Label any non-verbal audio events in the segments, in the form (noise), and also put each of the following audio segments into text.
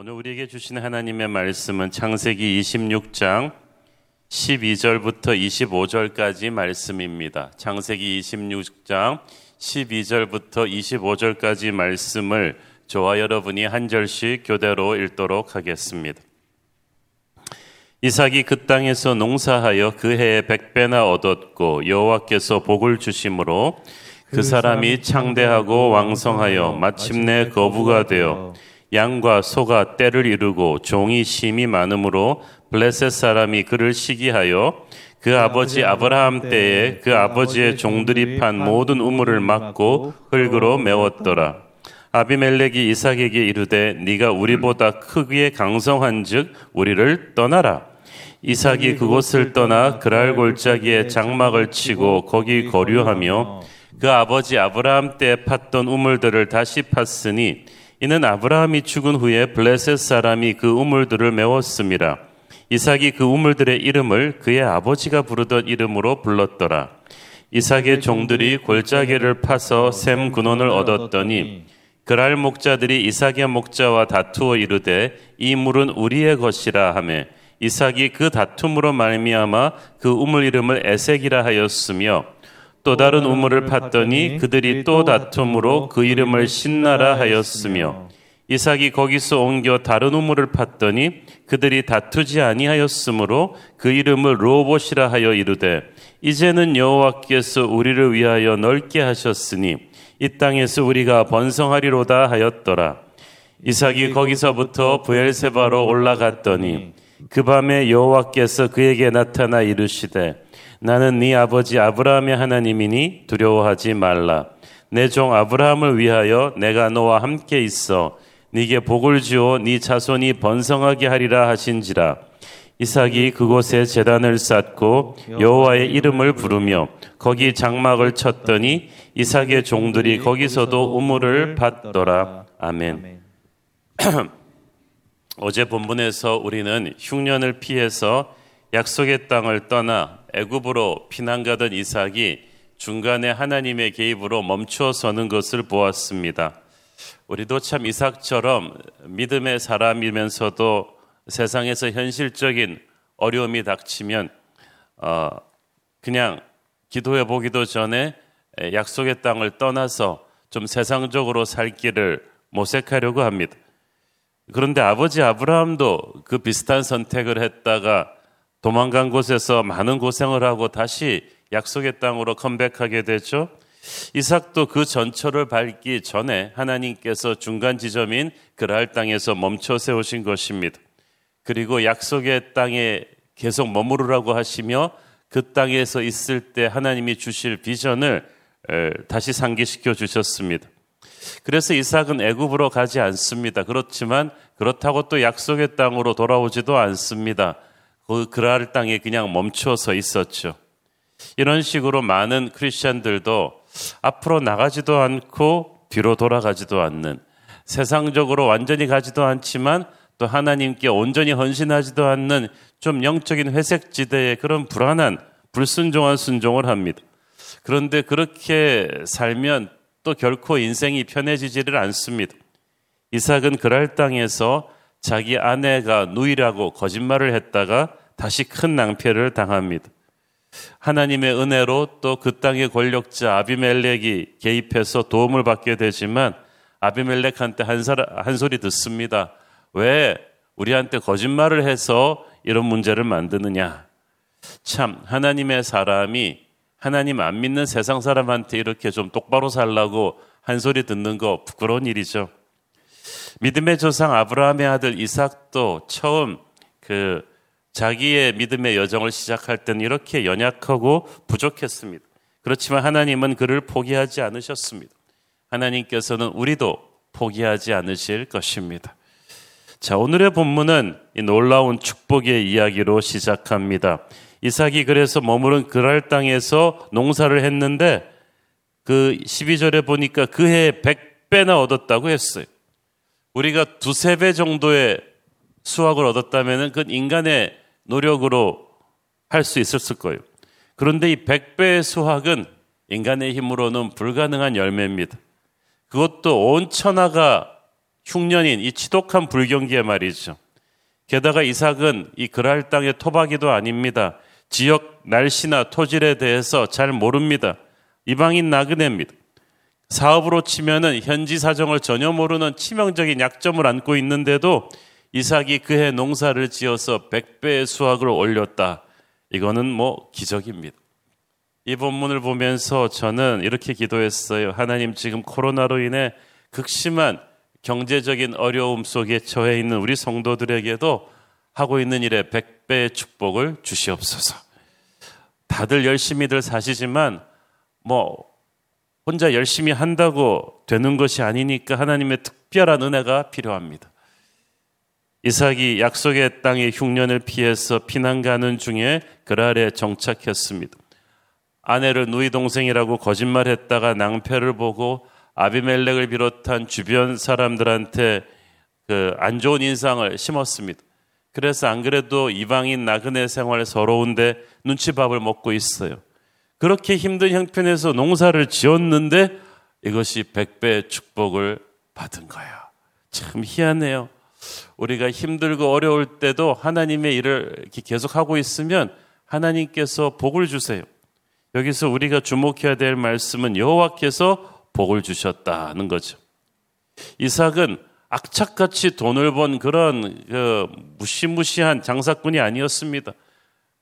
오늘 우리에게 주신 하나님의 말씀은 창세기 26장 12절부터 25절까지 말씀입니다. 창세기 26장 12절부터 25절까지 말씀을 저와 여러분이 한 절씩 교대로 읽도록 하겠습니다. 이삭이 그 땅에서 농사하여 그 해에 백배나 얻었고 여호와께서 복을 주심으로 그 사람이 창대하고 왕성하여 마침내 거부가 되어 양과 소가 때를 이루고 종이 심이 많으므로 블레셋 사람이 그를 시기하여 그 아버지 아브라함 때에 그 아버지의 종들이 판 모든 우물을 막고 흙으로 메웠더라. 아비멜렉이 이삭에게 이르되 네가 우리보다 크기에 강성한즉 우리를 떠나라. 이삭이 그곳을 떠나 그랄 골짜기에 장막을 치고 거기 거류하며 그 아버지 아브라함 때 팠던 우물들을 다시 팠으니 이는 아브라함이 죽은 후에 블레셋 사람이 그 우물들을 메웠습니다. 이삭이 그 우물들의 이름을 그의 아버지가 부르던 이름으로 불렀더라. 이삭의 종들이 골짜기를 파서 샘 근원을 얻었더니 그랄 목자들이 이삭의 목자와 다투어 이르되 이 물은 우리의 것이라 하매 이삭이 그 다툼으로 말미암아 그 우물 이름을 에색이라 하였으며 또 다른 우물을 팠더니 그들이 또 다툼으로 그 이름을 신나라 하였으며 이삭이 거기서 옮겨 다른 우물을 팠더니 그들이 다투지 아니하였으므로 그 이름을 로봇이라 하여 이르되 이제는 여호와께서 우리를 위하여 넓게 하셨으니 이 땅에서 우리가 번성하리로다 하였더라. 이삭이 거기서부터 부엘세바로 올라갔더니 그 밤에 여호와께서 그에게 나타나 이르시되 나는 네 아버지 아브라함의 하나님이니 두려워하지 말라. 내 종 아브라함을 위하여 내가 너와 함께 있어 네게 복을 주어 네 자손이 번성하게 하리라 하신지라. 이삭이 그곳에 제단을 쌓고 여호와의 이름을 부르며 거기 장막을 쳤더니 이삭의 종들이 거기서도 우물을 받더라. 아멘. (clears throat) 어제 본문에서 우리는 흉년을 피해서 약속의 땅을 떠나 애굽으로 피난 가던 이삭이 중간에 하나님의 개입으로 멈추어 서는 것을 보았습니다. 우리도 참 이삭처럼 믿음의 사람이면서도 세상에서 현실적인 어려움이 닥치면 어 그냥 기도해 보기도 전에 약속의 땅을 떠나서 좀 세상적으로 살 길을 모색하려고 합니다. 그런데 아버지 아브라함도 그 비슷한 선택을 했다가 도망간 곳에서 많은 고생을 하고 다시 약속의 땅으로 컴백하게 되죠. 이삭도 그 전철을 밟기 전에 하나님께서 중간 지점인 그랄 땅에서 멈춰 세우신 것입니다. 그리고 약속의 땅에 계속 머무르라고 하시며 그 땅에서 있을 때 하나님이 주실 비전을 다시 상기시켜 주셨습니다. 그래서 이삭은 애굽으로 가지 않습니다. 그렇지만 그렇다고 또 약속의 땅으로 돌아오지도 않습니다. 그 그랄 땅에 그냥 멈춰서 있었죠. 이런 식으로 많은 크리스천들도 앞으로 나가지도 않고 뒤로 돌아가지도 않는 세상적으로 완전히 가지도 않지만 또 하나님께 온전히 헌신하지도 않는 좀 영적인 회색 지대의 그런 불안한 불순종한 순종을 합니다. 그런데 그렇게 살면 또 결코 인생이 편해지지를 않습니다. 이삭은 그랄 땅에서 자기 아내가 누이라고 거짓말을 했다가 다시 큰 낭패를 당합니다. 하나님의 은혜로 또 그 땅의 권력자 아비멜렉이 개입해서 도움을 받게 되지만 아비멜렉한테 한, 사람, 한 소리 듣습니다. 왜 우리한테 거짓말을 해서 이런 문제를 만드느냐? 참, 하나님의 사람이 하나님 안 믿는 세상 사람한테 이렇게 좀 똑바로 살라고 한 소리 듣는 거 부끄러운 일이죠. 믿음의 조상 아브라함의 아들 이삭도 처음 그 자기의 믿음의 여정을 시작할 때는 이렇게 연약하고 부족했습니다. 그렇지만 하나님은 그를 포기하지 않으셨습니다. 하나님께서는 우리도 포기하지 않으실 것입니다. 자, 오늘의 본문은 이 놀라운 축복의 이야기로 시작합니다. 이삭이 그래서 머무른 그랄 땅에서 농사를 했는데 그 12절에 보니까 그 해에 100배나 얻었다고 했어요. 우리가 두세 배 정도의 수확을 얻었다면 그건 인간의 노력으로 할 수 있었을 거예요. 그런데 이 100배의 수확은 인간의 힘으로는 불가능한 열매입니다. 그것도 온 천하가 흉년인 이 지독한 불경기에 말이죠. 게다가 이삭은 이 그랄 땅의 토박이도 아닙니다. 지역 날씨나 토질에 대해서 잘 모릅니다. 이방인 나그네입니다. 사업으로 치면은 현지 사정을 전혀 모르는 치명적인 약점을 안고 있는데도 이삭이 그해 농사를 지어서 100배의 수확을 올렸다. 이거는 뭐 기적입니다. 이 본문을 보면서 저는 이렇게 기도했어요. 하나님 지금 코로나로 인해 극심한 경제적인 어려움 속에 처해 있는 우리 성도들에게도 하고 있는 일에 100배의 축복을 주시옵소서. 다들 열심히들 사시지만 뭐 혼자 열심히 한다고 되는 것이 아니니까 하나님의 특별한 은혜가 필요합니다. 이삭이 약속의 땅의 흉년을 피해서 피난 가는 중에 그랄에 정착했습니다. 아내를 누이 동생이라고 거짓말했다가 낭패를 보고 아비멜렉을 비롯한 주변 사람들한테 그 안 좋은 인상을 심었습니다. 그래서 안 그래도 이방인 나그네 생활 서러운데 눈치밥을 먹고 있어요. 그렇게 힘든 형편에서 농사를 지었는데 이것이 백배 축복을 받은 거야. 참 희한해요. 우리가 힘들고 어려울 때도 하나님의 일을 이렇게 계속 하고 있으면 하나님께서 복을 주세요. 여기서 우리가 주목해야 될 말씀은 여호와께서 복을 주셨다는 거죠. 이삭은 악착같이 돈을 번 그런 그 무시무시한 장사꾼이 아니었습니다.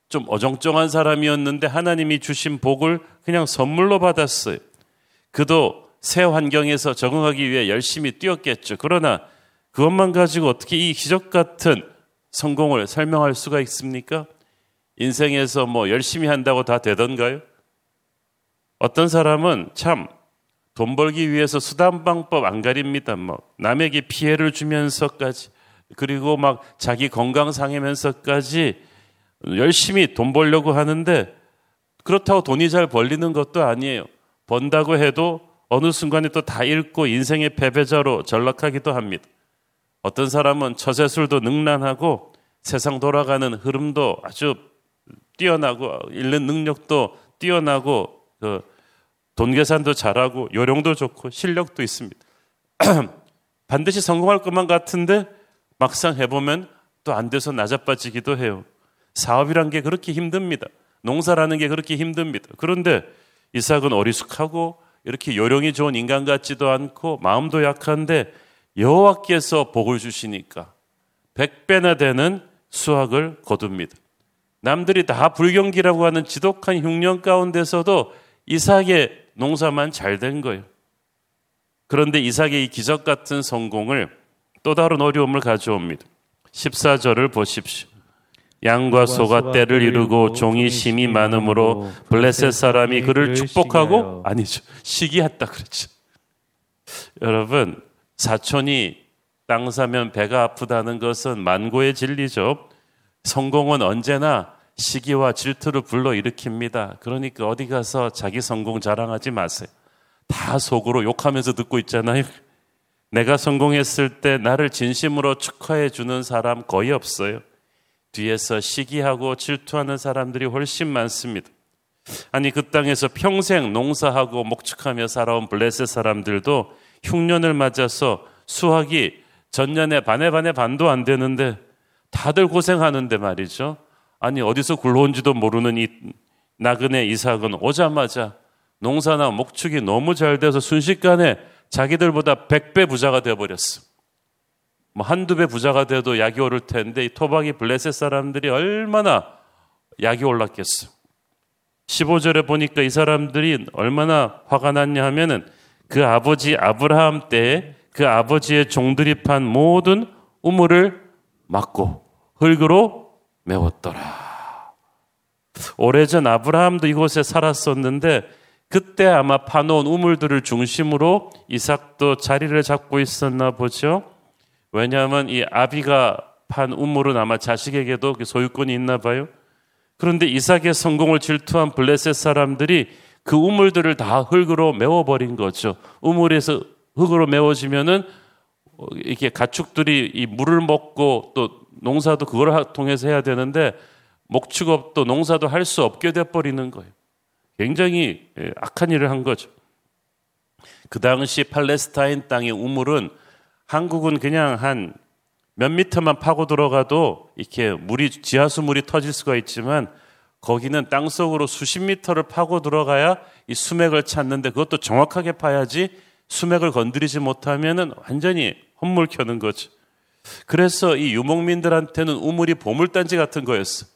좀 어정쩡한 사람이었는데 하나님이 주신 복을 그냥 선물로 받았어요. 그도 새 환경에서 적응하기 위해 열심히 뛰었겠죠. 그러나 그것만 가지고 어떻게 이 기적 같은 성공을 설명할 수가 있습니까? 인생에서 뭐 열심히 한다고 다 되던가요? 어떤 사람은 참 돈 벌기 위해서 수단 방법 안 가립니다. 뭐 남에게 피해를 주면서까지 그리고 막 자기 건강 상하면서까지 열심히 돈 벌려고 하는데 그렇다고 돈이 잘 벌리는 것도 아니에요. 번다고 해도 어느 순간에 또 다 잃고 인생의 패배자로 전락하기도 합니다. 어떤 사람은 처세술도 능란하고 세상 돌아가는 흐름도 아주 뛰어나고 읽는 능력도 뛰어나고 그 돈 계산도 잘하고 요령도 좋고 실력도 있습니다. (clears throat) 반드시 성공할 것만 같은데 막상 해보면 또 안 돼서 나자빠지기도 해요. 사업이란 게 그렇게 힘듭니다. 농사라는 게 그렇게 힘듭니다. 그런데 이삭은 어리숙하고 이렇게 요령이 좋은 인간 같지도 않고 마음도 약한데 여호와께서 복을 주시니까 백배나 되는 수확을 거둡니다. 남들이 다 불경기라고 하는 지독한 흉년 가운데서도 이삭의 농사만 잘 된 거예요. 그런데 이삭의 이 기적 같은 성공을 또 다른 어려움을 가져옵니다. 14절을 보십시오. 양과 소가 때를 이루고 종이 심이 많으므로 블레셋 사람이 그를 축복하고 아니죠. (laughs) 시기했다 그랬죠. 여러분, 사촌이 땅 사면 배가 아프다는 것은 만고의 진리죠. 성공은 언제나 시기와 질투를 불러일으킵니다. 그러니까 어디 가서 자기 성공 자랑하지 마세요. 다 속으로 욕하면서 듣고 있잖아요. 내가 성공했을 때 나를 진심으로 축하해 주는 사람 거의 없어요. 뒤에서 시기하고 질투하는 사람들이 훨씬 많습니다. 아니 그 땅에서 평생 농사하고 목축하며 살아온 블레셋 사람들도 흉년을 맞아서 수확이 전년에 반에 반에 반도 안 되는데 다들 고생하는데 말이죠. 아니 어디서 굴러온지도 모르는 이 나그네 이삭은 오자마자 농사나 목축이 너무 잘 돼서 순식간에 자기들보다 100배 부자가 되어버렸어. 뭐 한두 배 부자가 돼도 약이 오를 텐데 이 토박이 블레셋 사람들이 얼마나 약이 올랐겠어. 15절에 보니까 이 사람들이 얼마나 화가 났냐 하면은 그 아버지 아브라함 때에 그 아버지의 종들이 판 모든 우물을 막고 흙으로 메웠더라. 오래전 아브라함도 이곳에 살았었는데 그때 아마 파놓은 우물들을 중심으로 이삭도 자리를 잡고 있었나 보죠. 왜냐하면 이 아비가 판 우물은 아마 자식에게도 그 소유권이 있나 봐요. 그런데 이삭의 성공을 질투한 블레셋 사람들이 그 우물들을 다 흙으로 메워버린 거죠. 우물에서 흙으로 메워지면은 이렇게 가축들이 이 물을 먹고 또 농사도 그걸 통해서 해야 되는데 목축업도 농사도 할 수 없게 돼버리는 거예요. 굉장히 예, 악한 일을 한 거죠. 그 당시 팔레스타인 땅의 우물은 한국은 그냥 한 몇 미터만 파고 들어가도 이렇게 물이 지하수 물이 터질 수가 있지만 거기는 땅 속으로 수십 미터를 파고 들어가야 이 수맥을 찾는데 그것도 정확하게 파야지 수맥을 건드리지 못하면은 완전히 헛물 켜는 거죠. 그래서 이 유목민들한테는 우물이 보물단지 같은 거였어.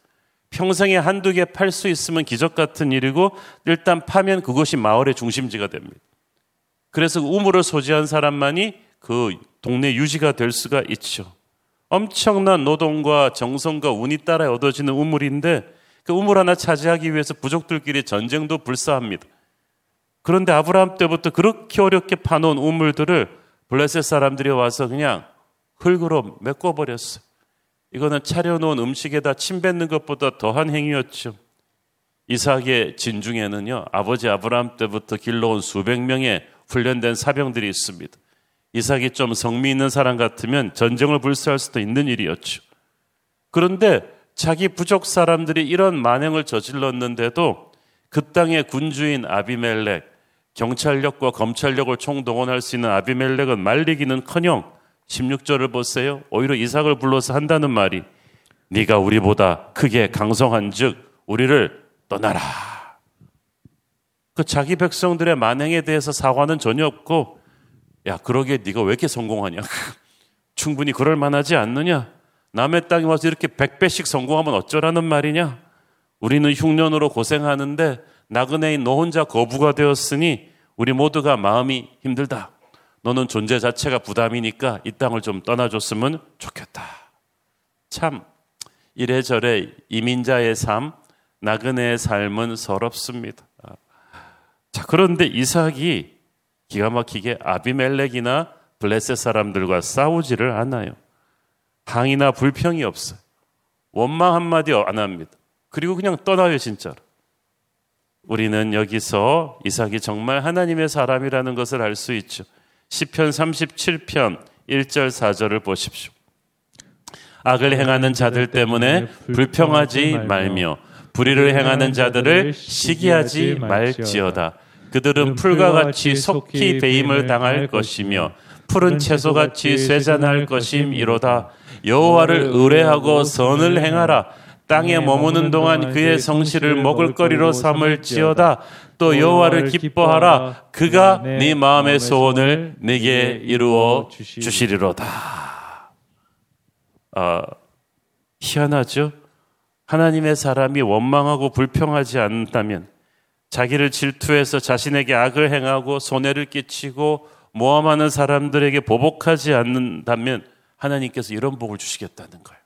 평생에 한두 개 팔 수 있으면 기적 같은 일이고 일단 파면 그것이 마을의 중심지가 됩니다. 그래서 우물을 소지한 사람만이 그 동네 유지가 될 수가 있죠. 엄청난 노동과 정성과 운이 따라 얻어지는 우물인데 그 우물 하나 차지하기 위해서 부족들끼리 전쟁도 불사합니다. 그런데 아브라함 때부터 그렇게 어렵게 파놓은 우물들을 블레셋 사람들이 와서 그냥 흙으로 메꿔버렸어요. 이거는 차려놓은 음식에다 침 뱉는 것보다 더한 행위였죠. 이삭의 진중에는요, 아버지 아브라함 때부터 길러온 수백 명의 훈련된 사병들이 있습니다. 이삭이 좀 성미 있는 사람 같으면 전쟁을 불사할 수도 있는 일이었죠. 그런데 자기 부족 사람들이 이런 만행을 저질렀는데도 그 땅의 군주인 아비멜렉, 경찰력과 검찰력을 총동원할 수 있는 아비멜렉은 말리기는 커녕 16절을 보세요. 오히려 이삭을 불러서 한다는 말이 네가 우리보다 크게 강성한즉 우리를 떠나라. 그 자기 백성들의 만행에 대해서 사과는 전혀 없고 야 그러게 네가 왜 이렇게 성공하냐? (laughs) 충분히 그럴 만하지 않느냐? 남의 땅에 와서 이렇게 백배씩 성공하면 어쩌라는 말이냐? 우리는 흉년으로 고생하는데 나그네인 너 혼자 거부가 되었으니 우리 모두가 마음이 힘들다. 너는 존재 자체가 부담이니까 이 땅을 좀 떠나줬으면 좋겠다. 참, 이래저래 이민자의 삶, 나그네의 삶은 서럽습니다. 자, 그런데 이삭이 기가 막히게 아비멜렉이나 블레셋 사람들과 싸우지를 않아요. 항의나 불평이 없어요. 원망 한마디 안 합니다. 그리고 그냥 떠나요, 진짜로. 우리는 여기서 이삭이 정말 하나님의 사람이라는 것을 알 수 있죠. 10편 37편 1절 4절을 보십시오. 악을 행하는 자들 때문에 불평하지 말며 불의를 행하는 자들을 시기하지 말지어다. 그들은 풀과 같이 속히 배임을 당할 것이며 푸른 채소같이 쇠잔할 것임이로다. 여호와를 의뢰하고 선을 행하라. 땅에 머무는 동안 그의 성실을 먹을거리로 삼을지어다. 또 여호와를 기뻐하라. 그가 네 마음의 소원을 내게 이루어 주시리로다. 아, 희한하죠? 하나님의 사람이 원망하고 불평하지 않는다면 자기를 질투해서 자신에게 악을 행하고 손해를 끼치고 모함하는 사람들에게 보복하지 않는다면 하나님께서 이런 복을 주시겠다는 거예요.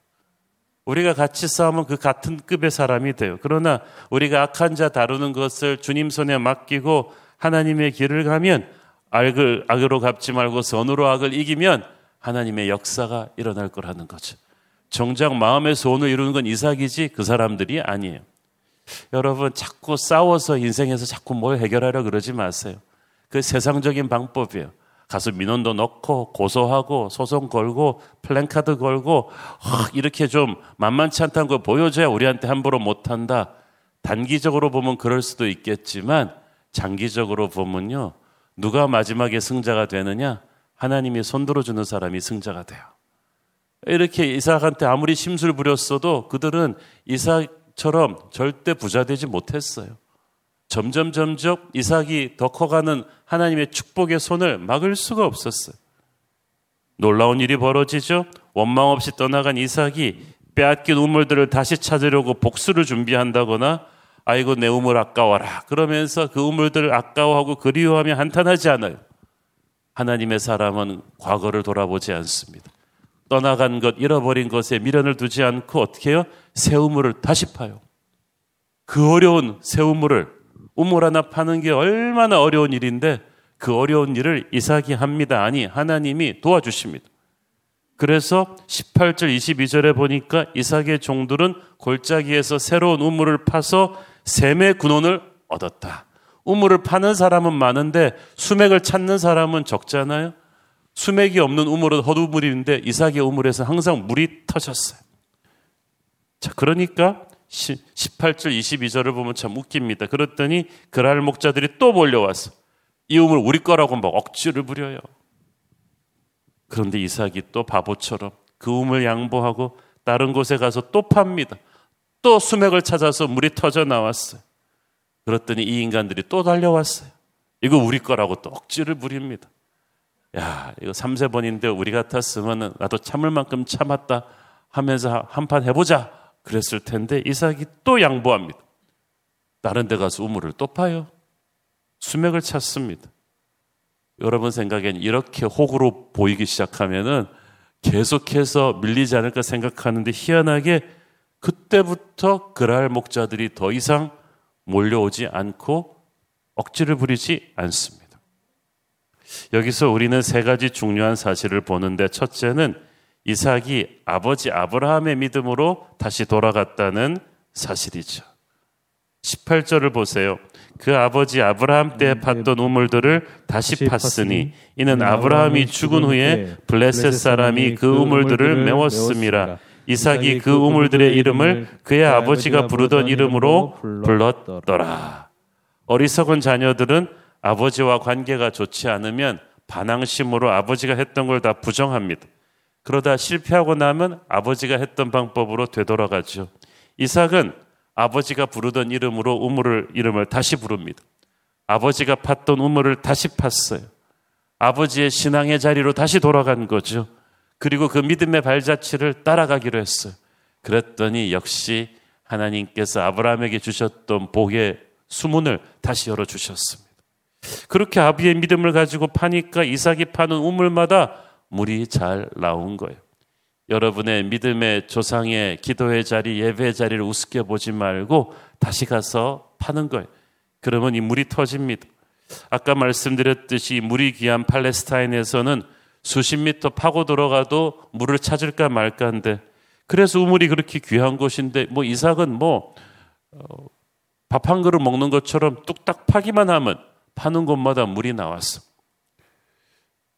우리가 같이 싸우면 그 같은 급의 사람이 돼요. 그러나 우리가 악한 자 다루는 것을 주님 손에 맡기고 하나님의 길을 가면 악을 악으로 갚지 말고 선으로 악을 이기면 하나님의 역사가 일어날 거라는 거죠. 정작 마음의 소원을 이루는 건 이삭이지 그 사람들이 아니에요. 여러분 자꾸 싸워서 인생에서 자꾸 뭘 해결하려 그러지 마세요. 그 세상적인 방법이에요. 가서 민원도 넣고 고소하고 소송 걸고 플랜카드 걸고 이렇게 좀 만만치 않다는 걸 보여줘야 우리한테 함부로 못한다. 단기적으로 보면 그럴 수도 있겠지만 장기적으로 보면요. 누가 마지막에 승자가 되느냐? 하나님이 손들어주는 사람이 승자가 돼요. 이렇게 이삭한테 아무리 심술 부렸어도 그들은 이삭처럼 절대 부자 되지 못했어요. 점점 점점 이삭이 더 커가는 하나님의 축복의 손을 막을 수가 없었어요. 놀라운 일이 벌어지죠. 원망 없이 떠나간 이삭이 빼앗긴 우물들을 다시 찾으려고 복수를 준비한다거나 아이고 내 우물 아까워라 그러면서 그 우물들을 아까워하고 그리워하며 한탄하지 않아요. 하나님의 사람은 과거를 돌아보지 않습니다. 떠나간 것, 잃어버린 것에 미련을 두지 않고 어떻게 해요? 새 우물을 다시 파요. 그 어려운 새 우물을 우물 하나 파는 게 얼마나 어려운 일인데 그 어려운 일을 이삭이 합니다. 아니, 하나님이 도와주십니다. 그래서 18절 22절에 보니까 이삭의 종들은 골짜기에서 새로운 우물을 파서 샘의 근원을 얻었다. 우물을 파는 사람은 많은데 수맥을 찾는 사람은 적잖아요. 수맥이 없는 우물은 헛우물인데 이삭의 우물에서 항상 물이 터졌어요. 자, 그러니까 18절 22절을 보면 참 웃깁니다. 그랬더니 그랄 목자들이 또 몰려와서 이 우물 우리 거라고 막 억지를 부려요. 그런데 이삭이 또 바보처럼 그 우물 양보하고 다른 곳에 가서 또 팝니다. 또 수맥을 찾아서 물이 터져 나왔어요. 그랬더니 이 인간들이 또 달려왔어요. 이거 우리 거라고 또 억지를 부립니다. 야, 이거 3세 번인데 우리 같았으면 나도 참을 만큼 참았다 하면서 한 판 해보자. 그랬을 텐데 이삭이 또 양보합니다. 다른 데 가서 우물을 또 파요. 수맥을 찾습니다. 여러분 생각엔 이렇게 호구로 보이기 시작하면은 계속해서 밀리지 않을까 생각하는데 희한하게 그때부터 그랄 목자들이 더 이상 몰려오지 않고 억지를 부리지 않습니다. 여기서 우리는 세 가지 중요한 사실을 보는데 첫째는 이삭이 아버지 아브라함의 믿음으로 다시 돌아갔다는 사실이죠. 18절을 보세요. 그 아버지 아브라함 때 음, 네. 우물들을 다시 팠으니 이는 아브라함이 죽은 후에 블레셋 사람이 그, 그 우물들을 메웠음이라. 이삭이 그, 그 우물들의 이름을 그의 아버지가 부르던 이름으로 불렀더라. 어리석은 자녀들은 아버지와 관계가 좋지 않으면 반항심으로 아버지가 했던 걸 다 부정합니다. 그러다 실패하고 나면 아버지가 했던 방법으로 되돌아가죠. 이삭은 아버지가 부르던 이름으로 우물을 이름을 다시 부릅니다. 아버지가 팠던 우물을 다시 팠어요. 아버지의 신앙의 자리로 다시 돌아간 거죠. 그리고 그 믿음의 발자취를 따라가기로 했어요. 그랬더니 역시 하나님께서 아브라함에게 주셨던 복의 수문을 다시 열어 주셨습니다. 그렇게 아비의 믿음을 가지고 파니까 이삭이 파는 우물마다 물이 잘 나온 거예요. 여러분의 믿음의 조상의 기도의 자리, 예배의 자리를 우습게 보지 말고 다시 가서 파는 거예요. 그러면 이 물이 터집니다. 아까 말씀드렸듯이 물이 귀한 팔레스타인에서는 수십 미터 파고 들어가도 물을 찾을까 말까인데 그래서 우물이 그렇게 귀한 곳인데 뭐 이삭은 뭐 밥한 어, 그릇 먹는 것처럼 뚝딱 파기만 하면 파는 곳마다 물이 나왔어.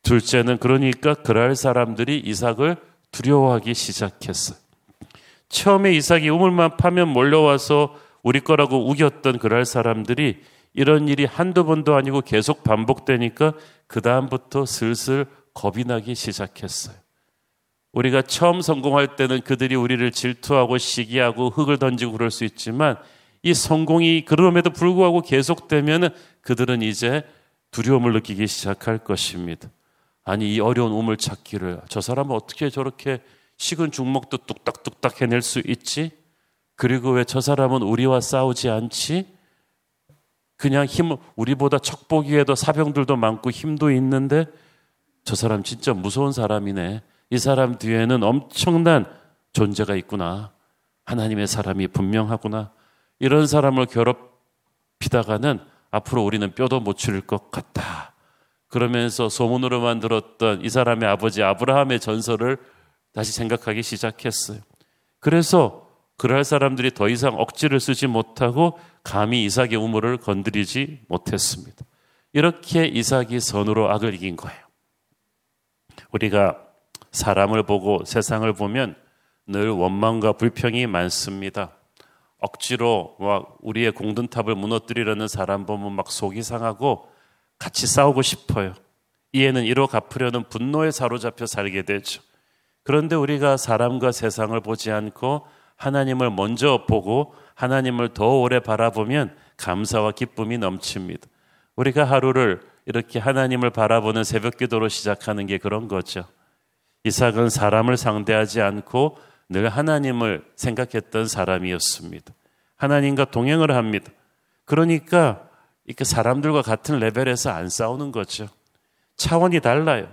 둘째는 그러니까 그랄 사람들이 이삭을 두려워하기 시작했어요. 처음에 이삭이 우물만 파면 몰려와서 우리 거라고 우겼던 그랄 사람들이 이런 일이 한두 번도 아니고 계속 반복되니까 그다음부터 슬슬 겁이 나기 시작했어요. 우리가 처음 성공할 때는 그들이 우리를 질투하고 시기하고 흙을 던지고 그럴 수 있지만 이 성공이 그럼에도 불구하고 계속되면 그들은 이제 두려움을 느끼기 시작할 것입니다. 아니 이 어려운 우물 찾기를 저 사람은 어떻게 저렇게 식은 죽먹도 뚝딱뚝딱 해낼 수 있지? 그리고 왜 저 사람은 우리와 싸우지 않지? 그냥 힘 우리보다 척보기에도 사병들도 많고 힘도 있는데 저 사람 진짜 무서운 사람이네. 이 사람 뒤에는 엄청난 존재가 있구나. 하나님의 사람이 분명하구나. 이런 사람을 괴롭히다가는 앞으로 우리는 뼈도 못 추릴 것 같다. 그러면서 소문으로 만 들었던 이 사람의 아버지 아브라함의 전설을 다시 생각하기 시작했어요. 그래서 그럴 사람들이 더 이상 억지를 쓰지 못하고 감히 이삭의 우물을 건드리지 못했습니다. 이렇게 이삭이 선으로 악을 이긴 거예요. 우리가 사람을 보고 세상을 보면 늘 원망과 불평이 많습니다. 억지로 막 우리의 공든탑을 무너뜨리려는 사람 보면 막 속이 상하고 같이 싸우고 싶어요. 이해는 이로 갚으려는 분노에 사로잡혀 살게 되죠. 그런데 우리가 사람과 세상을 보지 않고 하나님을 먼저 보고 하나님을 더 오래 바라보면 감사와 기쁨이 넘칩니다. 우리가 하루를 이렇게 하나님을 바라보는 새벽 기도로 시작하는 게 그런 거죠. 이삭은 사람을 상대하지 않고 늘 하나님을 생각했던 사람이었습니다. 하나님과 동행을 합니다. 그러니까 이렇게 사람들과 같은 레벨에서 안 싸우는 거죠. 차원이 달라요.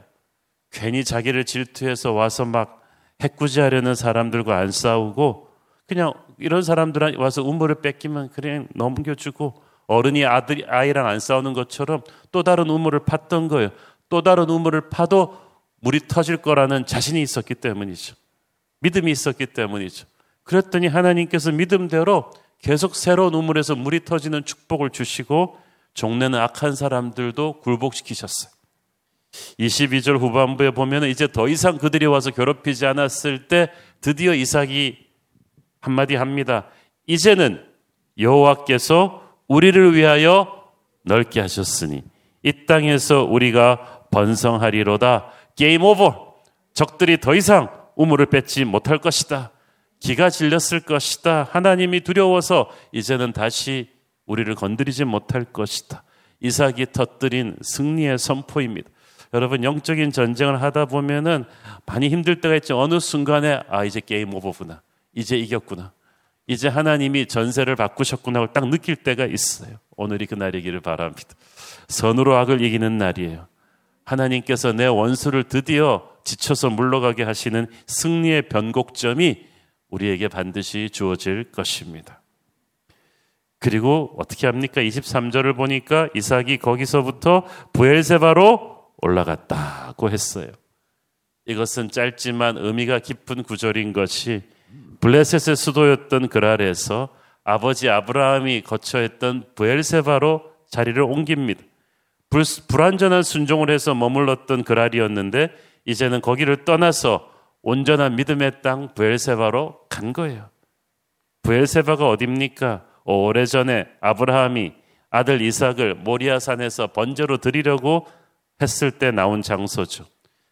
괜히 자기를 질투해서 와서 막 해꾸지하려는 사람들과 안 싸우고 그냥 이런 사람들 와서 우물을 뺏기면 그냥 넘겨주고 어른이 아들 아이랑 안 싸우는 것처럼 또 다른 우물을 팠던 거예요. 또 다른 우물을 파도 물이 터질 거라는 자신이 있었기 때문이죠. 믿음이 있었기 때문이죠. 그랬더니 하나님께서 믿음대로 계속 새로운 우물에서 물이 터지는 축복을 주시고 종래는 악한 사람들도 굴복시키셨어요. 22절 후반부에 보면 이제 더 이상 그들이 와서 괴롭히지 않았을 때 드디어 이삭이 한마디 합니다. 이제는 여호와께서 우리를 위하여 넓게 하셨으니 이 땅에서 우리가 번성하리로다. 게임 오버. 적들이 더 이상 우물을 뺏지 못할 것이다. 기가 질렸을 것이다. 하나님이 두려워서 이제는 다시 우리를 건드리지 못할 것이다. 이삭이 터뜨린 승리의 선포입니다. 여러분 영적인 전쟁을 하다 보면은 많이 힘들 때가 있죠. 어느 순간에 아 이제 게임 오버구나. 이제 이겼구나. 이제 하나님이 전세를 바꾸셨구나 하고 딱 느낄 때가 있어요. 오늘이 그 날이기를 바랍니다. 선으로 악을 이기는 날이에요. 하나님께서 내 원수를 드디어 지쳐서 물러가게 하시는 승리의 변곡점이 우리에게 반드시 주어질 것입니다. 그리고 어떻게 합니까? 23절을 보니까 이삭이 거기서부터 부엘세바로 올라갔다고 했어요. 이것은 짧지만 의미가 깊은 구절인 것이 블레셋의 수도였던 그랄에서 아버지 아브라함이 거처했던 부엘세바로 자리를 옮깁니다. 불, 불완전한 순종을 해서 머물렀던 그랄이었는데 이제는 거기를 떠나서 온전한 믿음의 땅 부엘세바로 간 거예요. 부엘세바가 어딥니까? 오래전에 아브라함이 아들 이삭을 모리아산에서 번제로 드리려고 했을 때 나온 장소죠.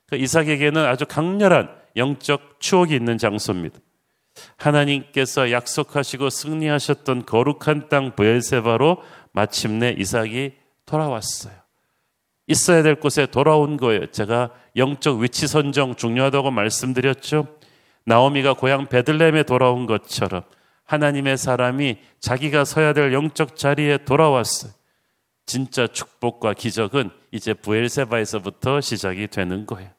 그 이삭에게는 아주 강렬한 영적 추억이 있는 장소입니다. 하나님께서 약속하시고 승리하셨던 거룩한 땅 부엘세바로 마침내 이삭이 돌아왔어요. 있어야 될 곳에 돌아온 거예요. 제가 영적 위치 선정 중요하다고 말씀드렸죠. 나오미가 고향 베들레헴에 돌아온 것처럼 하나님의 사람이 자기가 서야 될 영적 자리에 돌아왔어요. 진짜 축복과 기적은 이제 부엘세바에서부터 시작이 되는 거예요.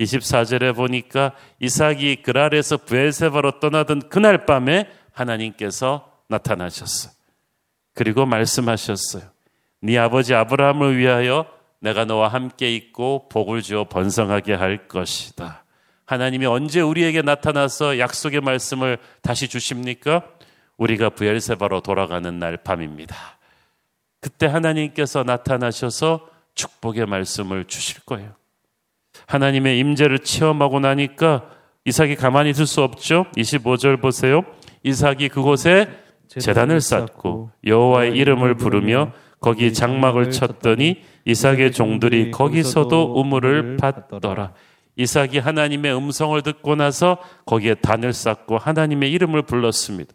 24절에 보니까 이삭이 그랄에서 부엘세바로 떠나던 그날 밤에 하나님께서 나타나셨어요. 그리고 말씀하셨어요. 네 아버지 아브라함을 위하여 내가 너와 함께 있고 복을 주어 번성하게 할 것이다. 하나님이 언제 우리에게 나타나서 약속의 말씀을 다시 주십니까? 우리가 부엘세바로 돌아가는 날 밤입니다. 그때 하나님께서 나타나셔서 축복의 말씀을 주실 거예요. 하나님의 임재를 체험하고 나니까 이삭이 가만히 있을 수 없죠. 25절 보세요. 이삭이 그곳에 재단을 쌓고 여호와의 이름을 부르며 거기 장막을 쳤더니 이삭의 종들이 거기서도 우물을 받더라. 이삭이 하나님의 음성을 듣고 나서 거기에 단을 쌓고 하나님의 이름을 불렀습니다.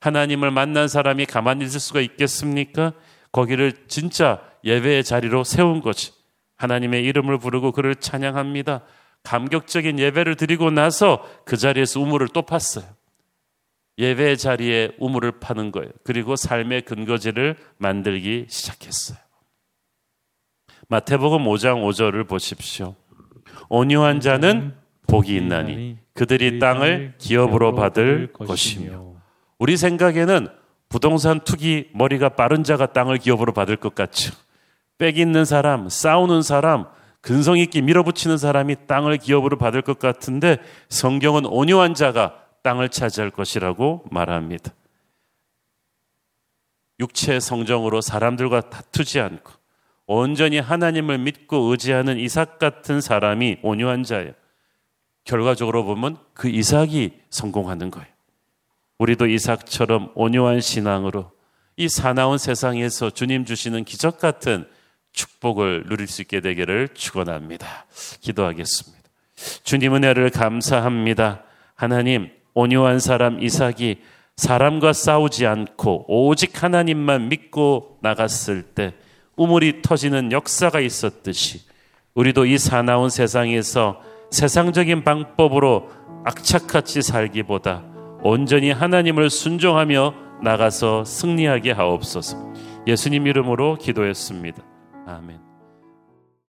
하나님을 만난 사람이 가만히 있을 수가 있겠습니까? 거기를 진짜 예배의 자리로 세운 거지. 하나님의 이름을 부르고 그를 찬양합니다. 감격적인 예배를 드리고 나서 그 자리에서 우물을 또 팠어요. 예배의 자리에 우물을 파는 거예요. 그리고 삶의 근거지를 만들기 시작했어요. 마태복음 5장 5절을 보십시오. 온유한 자는 복이 있나니 그들이 땅을 기업으로 받을 것이며 우리 생각에는 부동산 투기 머리가 빠른 자가 땅을 기업으로 받을 것 같죠. 빽 있는 사람, 싸우는 사람, 근성 있게 밀어붙이는 사람이 땅을 기업으로 받을 것 같은데 성경은 온유한 자가 땅을 차지할 것이라고 말합니다. 육체 성정으로 사람들과 다투지 않고 온전히 하나님을 믿고 의지하는 이삭 같은 사람이 온유한 자예요. 결과적으로 보면 그 이삭이 성공하는 거예요. 우리도 이삭처럼 온유한 신앙으로 이 사나운 세상에서 주님 주시는 기적 같은 축복을 누릴 수 있게 되기를 축원합니다. 기도하겠습니다. 주님 은혜를 감사합니다. 하나님 온유한 사람 이삭이 사람과 싸우지 않고 오직 하나님만 믿고 나갔을 때 우물이 터지는 역사가 있었듯이 우리도 이 사나운 세상에서 세상적인 방법으로 악착같이 살기보다 온전히 하나님을 순종하며 나가서 승리하게 하옵소서. 예수님 이름으로 기도했습니다. 아멘.